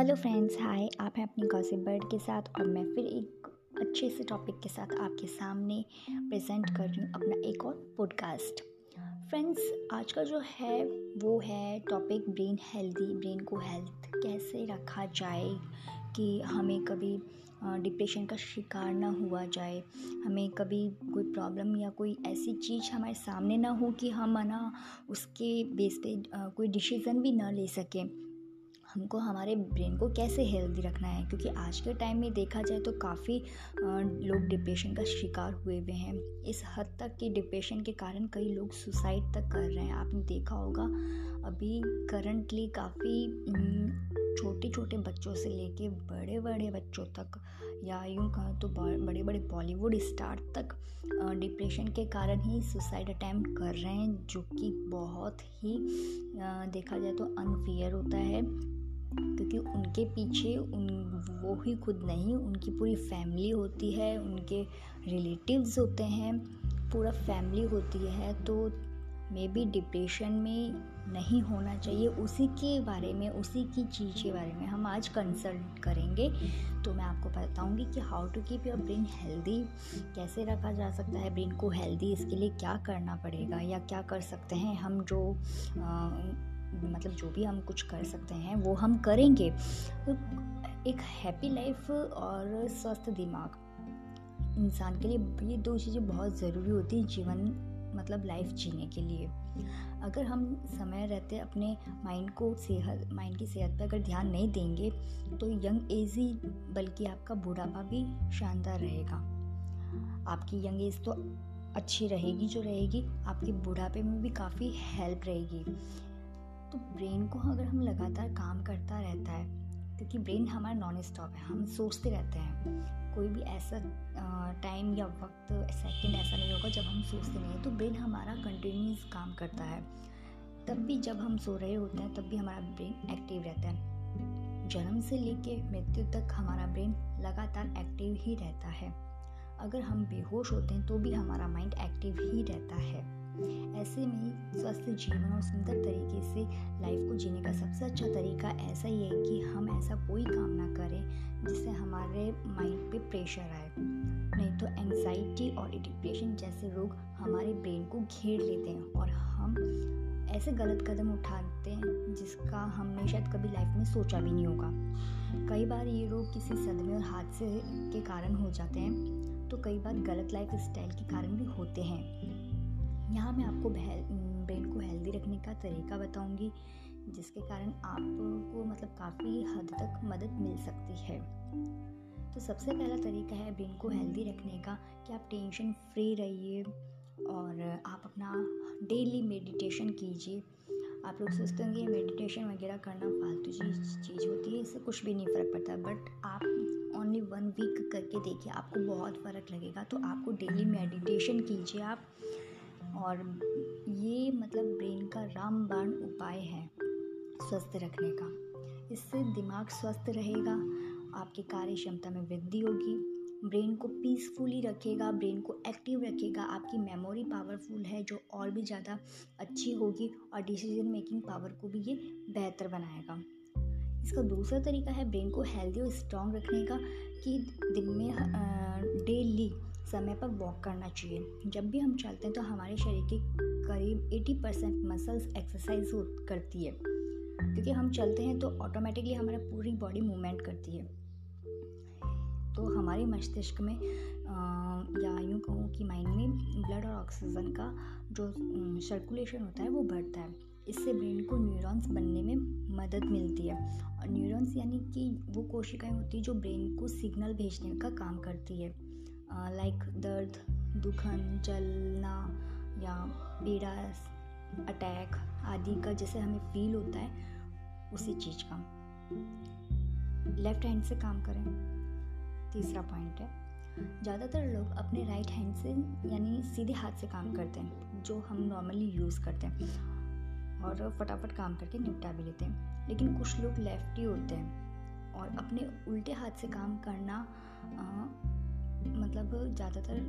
Hello friends hi आप हैं अपनी गॉसिप बर्ड के साथ और मैं फिर एक अच्छे से टॉपिक के साथ आपके सामने प्रेजेंट कर रही हूँ अपना एक और पॉडकास्ट फ्रेंड्स आज का जो है, वो है टॉपिक ब्रेन हेल्दी ब्रेन को हेल्थ कैसे रखा जाए कि हमें कभी डिप्रेशन का शिकार ना हुआ जाए, हमें कभी कोई प्रॉब्लम या कोई ऐसी चीज़ हमारे सामने ना हो कि हम ना उसके बेस पे कोई डिसीज़न भी ना ले सकें। हमको हमारे ब्रेन को कैसे हेल्दी रखना है? क्योंकि आज के टाइम में देखा जाए तो काफ़ी लोग डिप्रेशन का शिकार हुए हुए हैं। इस हद तक कि डिप्रेशन के कारण कई लोग सुसाइड तक कर रहे हैं। आपने देखा होगा, अभी करंटली काफ़ी छोटे छोटे बच्चों से लेके बड़े बड़े बच्चों तक, या यूँ कहें तो बड़े बड़े बॉलीवुड स्टार तक डिप्रेशन के कारण ही सुसाइड अटैम्प्ट कर रहे हैं, जो कि बहुत ही देखा जाए तो अनफेयर होता है। क्योंकि उनके पीछे उन वो ही खुद नहीं उनकी पूरी फैमिली होती है उनके रिलेटिव्स होते हैं पूरा फैमिली होती है तो मे बी डिप्रेशन में नहीं होना चाहिए। उसी के बारे में उसी की चीज़ के बारे में हम आज कंसल्ट करेंगे। तो मैं आपको बताऊँगी कि how to keep your brain healthy कैसे रखा जा सकता है ब्रेन को हेल्दी इसके लिए क्या करना पड़ेगा या क्या कर सकते हैं हम जो आ, मतलब जो भी हम कुछ कर सकते हैं, वो हम करेंगे। तो एक हैप्पी लाइफ और स्वस्थ दिमाग। इंसान के लिए ये दो चीज़ें बहुत ज़रूरी होती हैं जीवन मतलब लाइफ जीने के लिए। अगर हम समय रहते, अपने माइंड को सेहत माइंड की सेहत पर अगर ध्यान नहीं देंगे तो यंग एज ही बल्कि आपका बुढ़ापा भी शानदार रहेगा। आपकी यंग एज तो अच्छी रहेगी जो रहेगी, आपके बुढ़ापे में भी काफ़ी हेल्प रहेगी। तो ब्रेन को अगर हम लगातार काम करता रहता है, क्योंकि ब्रेन हमारा नॉन स्टॉप है, हम सोचते रहते हैं। कोई भी ऐसा टाइम या वक्त सेकंड ऐसा नहीं होगा जब हम सोचते नहीं हैं तो ब्रेन हमारा कंटिन्यूस काम करता है। तब भी जब हम सो रहे होते हैं, तब भी हमारा ब्रेन एक्टिव रहता है। जन्म से लेके मृत्यु तक हमारा ब्रेन लगातार एक्टिव ही रहता है। अगर हम बेहोश होते हैं तो भी हमारा माइंड एक्टिव ही रहता है। ऐसे में स्वस्थ जीवन और सुंदर तरीके से लाइफ को जीने का सबसे अच्छा तरीका ऐसा ही है कि हम ऐसा कोई काम ना करें जिससे हमारे माइंड पे प्रेशर आए। नहीं तो एंजाइटी और डिप्रेशन जैसे रोग हमारे ब्रेन को घेर लेते हैं और हम ऐसे गलत कदम उठाते हैं जिसका हमने शायद कभी लाइफ में सोचा भी नहीं होगा। कई बार ये रोग किसी सदमे और हादसे के कारण हो जाते हैं तो कई बार गलत लाइफ स्टाइल के कारण भी होते हैं। यहाँ मैं आपको ब्रेन को हेल्दी रखने का तरीका बताऊँगी, जिसके कारण आपको मतलब काफ़ी हद तक मदद मिल सकती है। तो सबसे पहला तरीका है ब्रेन को हेल्दी रखने का कि आप टेंशन फ्री रहिए और आप अपना डेली मेडिटेशन कीजिए। आप लोग सोचते होंगे मेडिटेशन वगैरह करना फालतू चीज़ चीज़ होती है, इससे कुछ भी नहीं फ़र्क पड़ता बट आप ओनली वन वीक करके देखिए, आपको बहुत फ़र्क लगेगा तो आपको डेली मेडिटेशन कीजिए आप। और ये मतलब ब्रेन का रामबाण उपाय है स्वस्थ रखने का। इससे दिमाग स्वस्थ रहेगा, आपकी कार्य क्षमता में वृद्धि होगी, ब्रेन को पीसफुली रखेगा, ब्रेन को एक्टिव रखेगा, आपकी मेमोरी पावरफुल है, जो और भी ज़्यादा अच्छी होगी और डिसीज़न मेकिंग पावर को भी ये बेहतर बनाएगा। इसका दूसरा तरीका है ब्रेन को हेल्दी और स्ट्रॉन्ग रखने का कि दिन में डेली समय पर वॉक करना चाहिए। जब भी हम चलते हैं तो हमारे शरीर की करीब 80 परसेंट मसल्स एक्सरसाइज हो, करती है। क्योंकि हम चलते हैं तो ऑटोमेटिकली हमारा पूरी बॉडी मूवमेंट करती है। तो हमारे मस्तिष्क में या यूँ कहूँ कि माइंड में ब्लड और ऑक्सीजन का जो सर्कुलेशन होता है वो बढ़ता है। इससे ब्रेन को न्यूरॉन्स बनने में मदद मिलती है। और न्यूरॉन्स यानी कि वो कोशिकाएँ होती है जो ब्रेन को सिग्नल भेजने का काम करती है। लाइक दर्द, दुखन जलना या पीड़ा अटैक आदि का जैसे हमें फील होता है, उसी चीज़ का। लेफ़्ट हैंड से काम करें, तीसरा पॉइंट है। ज़्यादातर लोग अपने राइट हैंड से, यानी सीधे हाथ से काम करते हैं, जो हम नॉर्मली यूज़ करते हैं, और फटाफट काम करके निपटा भी लेते हैं। लेकिन कुछ लोग लेफ्टी होते हैं, और अपने उल्टे हाथ से काम करना मतलब ज़्यादातर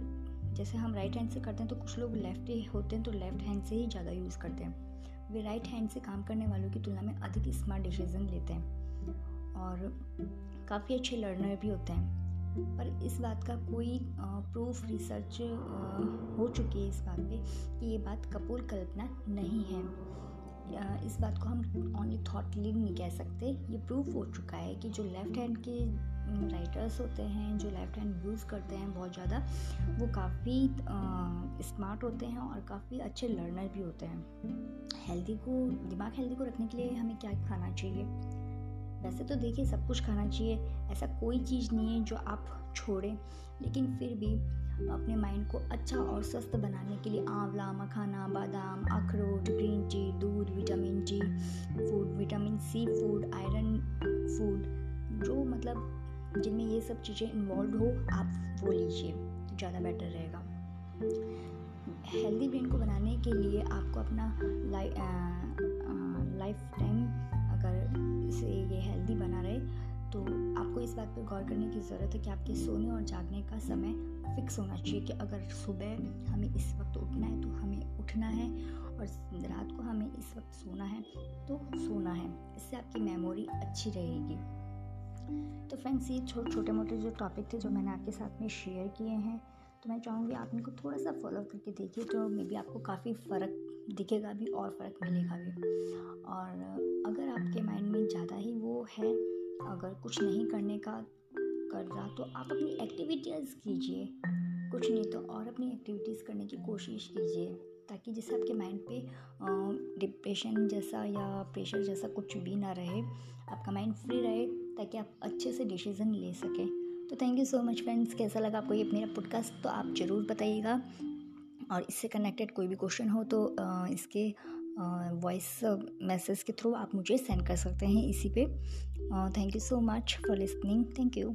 जैसे हम राइट हैंड से करते हैं तो कुछ लोग लेफ़्ट होते हैं तो लेफ़्ट हैंड से ही ज़्यादा यूज़ करते हैं। वे राइट हैंड से काम करने वालों की तुलना में अधिक स्मार्ट डिसीज़न लेते हैं और काफ़ी अच्छे लर्नर भी होते हैं। पर इस बात का कोई प्रूफ रिसर्च हो चुकी है इस बात पे कि ये बात कपूर कल्पना नहीं है। इस बात को हम ओनली थॉटली नहीं कह सकते। ये प्रूफ हो चुका है कि जो लेफ़्ट हैंड के राइटर्स होते हैं, जो लेफ़्ट हैंड यूज़ करते हैं बहुत ज़्यादा, वो काफ़ी स्मार्ट होते हैं और काफ़ी अच्छे लर्नर भी होते हैं। हेल्दी को, दिमाग हेल्दी को रखने के लिए हमें क्या खाना चाहिए? वैसे तो देखिए, सब कुछ खाना चाहिए, ऐसा कोई चीज़ नहीं है जो आप छोड़ें, लेकिन फिर भी अपने माइंड को अच्छा और स्वस्थ बनाने के लिए आंवला, मखाना, बादाम, अखरोट ग्रीन टी दूध vitamin D food vitamin C food iron food जो मतलब जिनमें ये सब चीज़ें इन्वॉल्व हो, आप वो लीजिए, ज़्यादा बेटर रहेगा। हेल्दी ब्रेन को बनाने के लिए आपको अपना लाइफ टाइम अगर इसे ये हेल्दी बना रहे तो आपको इस बात पर गौर करने की ज़रूरत है कि आपके सोने और जागने का समय फिक्स होना चाहिए कि अगर सुबह हमें इस वक्त उठना है तो हमें उठना है और रात को हमें इस वक्त सोना है तो सोना है। इससे आपकी मेमोरी अच्छी रहेगी। तो फ्रेंड्स ये छोटे छोटे मोटे जो टॉपिक थे जो मैंने आपके साथ में शेयर किए हैं तो मैं चाहूँगी आप इनको थोड़ा सा फॉलो करके देखिए तो मे बी आपको काफ़ी फ़र्क दिखेगा भी और फ़र्क मिलेगा भी। और अगर आपके माइंड में ज़्यादा ही वो है, अगर कुछ नहीं करने का कर रहा तो आप अपनी एक्टिविटीज़ कीजिए। कुछ नहीं तो और अपनी एक्टिविटीज़ करने की कोशिश कीजिए, ताकि जिससे आपके माइंड पे डिप्रेशन जैसा या प्रेशर जैसा कुछ भी ना रहे, आपका माइंड फ्री रहे। ताकि आप अच्छे से डिसीज़न ले सकें। तो thank you so much friends कैसा लगा आपको ये मेरा पॉडकास्ट तो आप ज़रूर बताइएगा। और इससे कनेक्टेड कोई भी क्वेश्चन हो तो इसके वॉइस मैसेज के थ्रू आप मुझे सेंड कर सकते हैं इसी पे। Thank you so much for listening thank you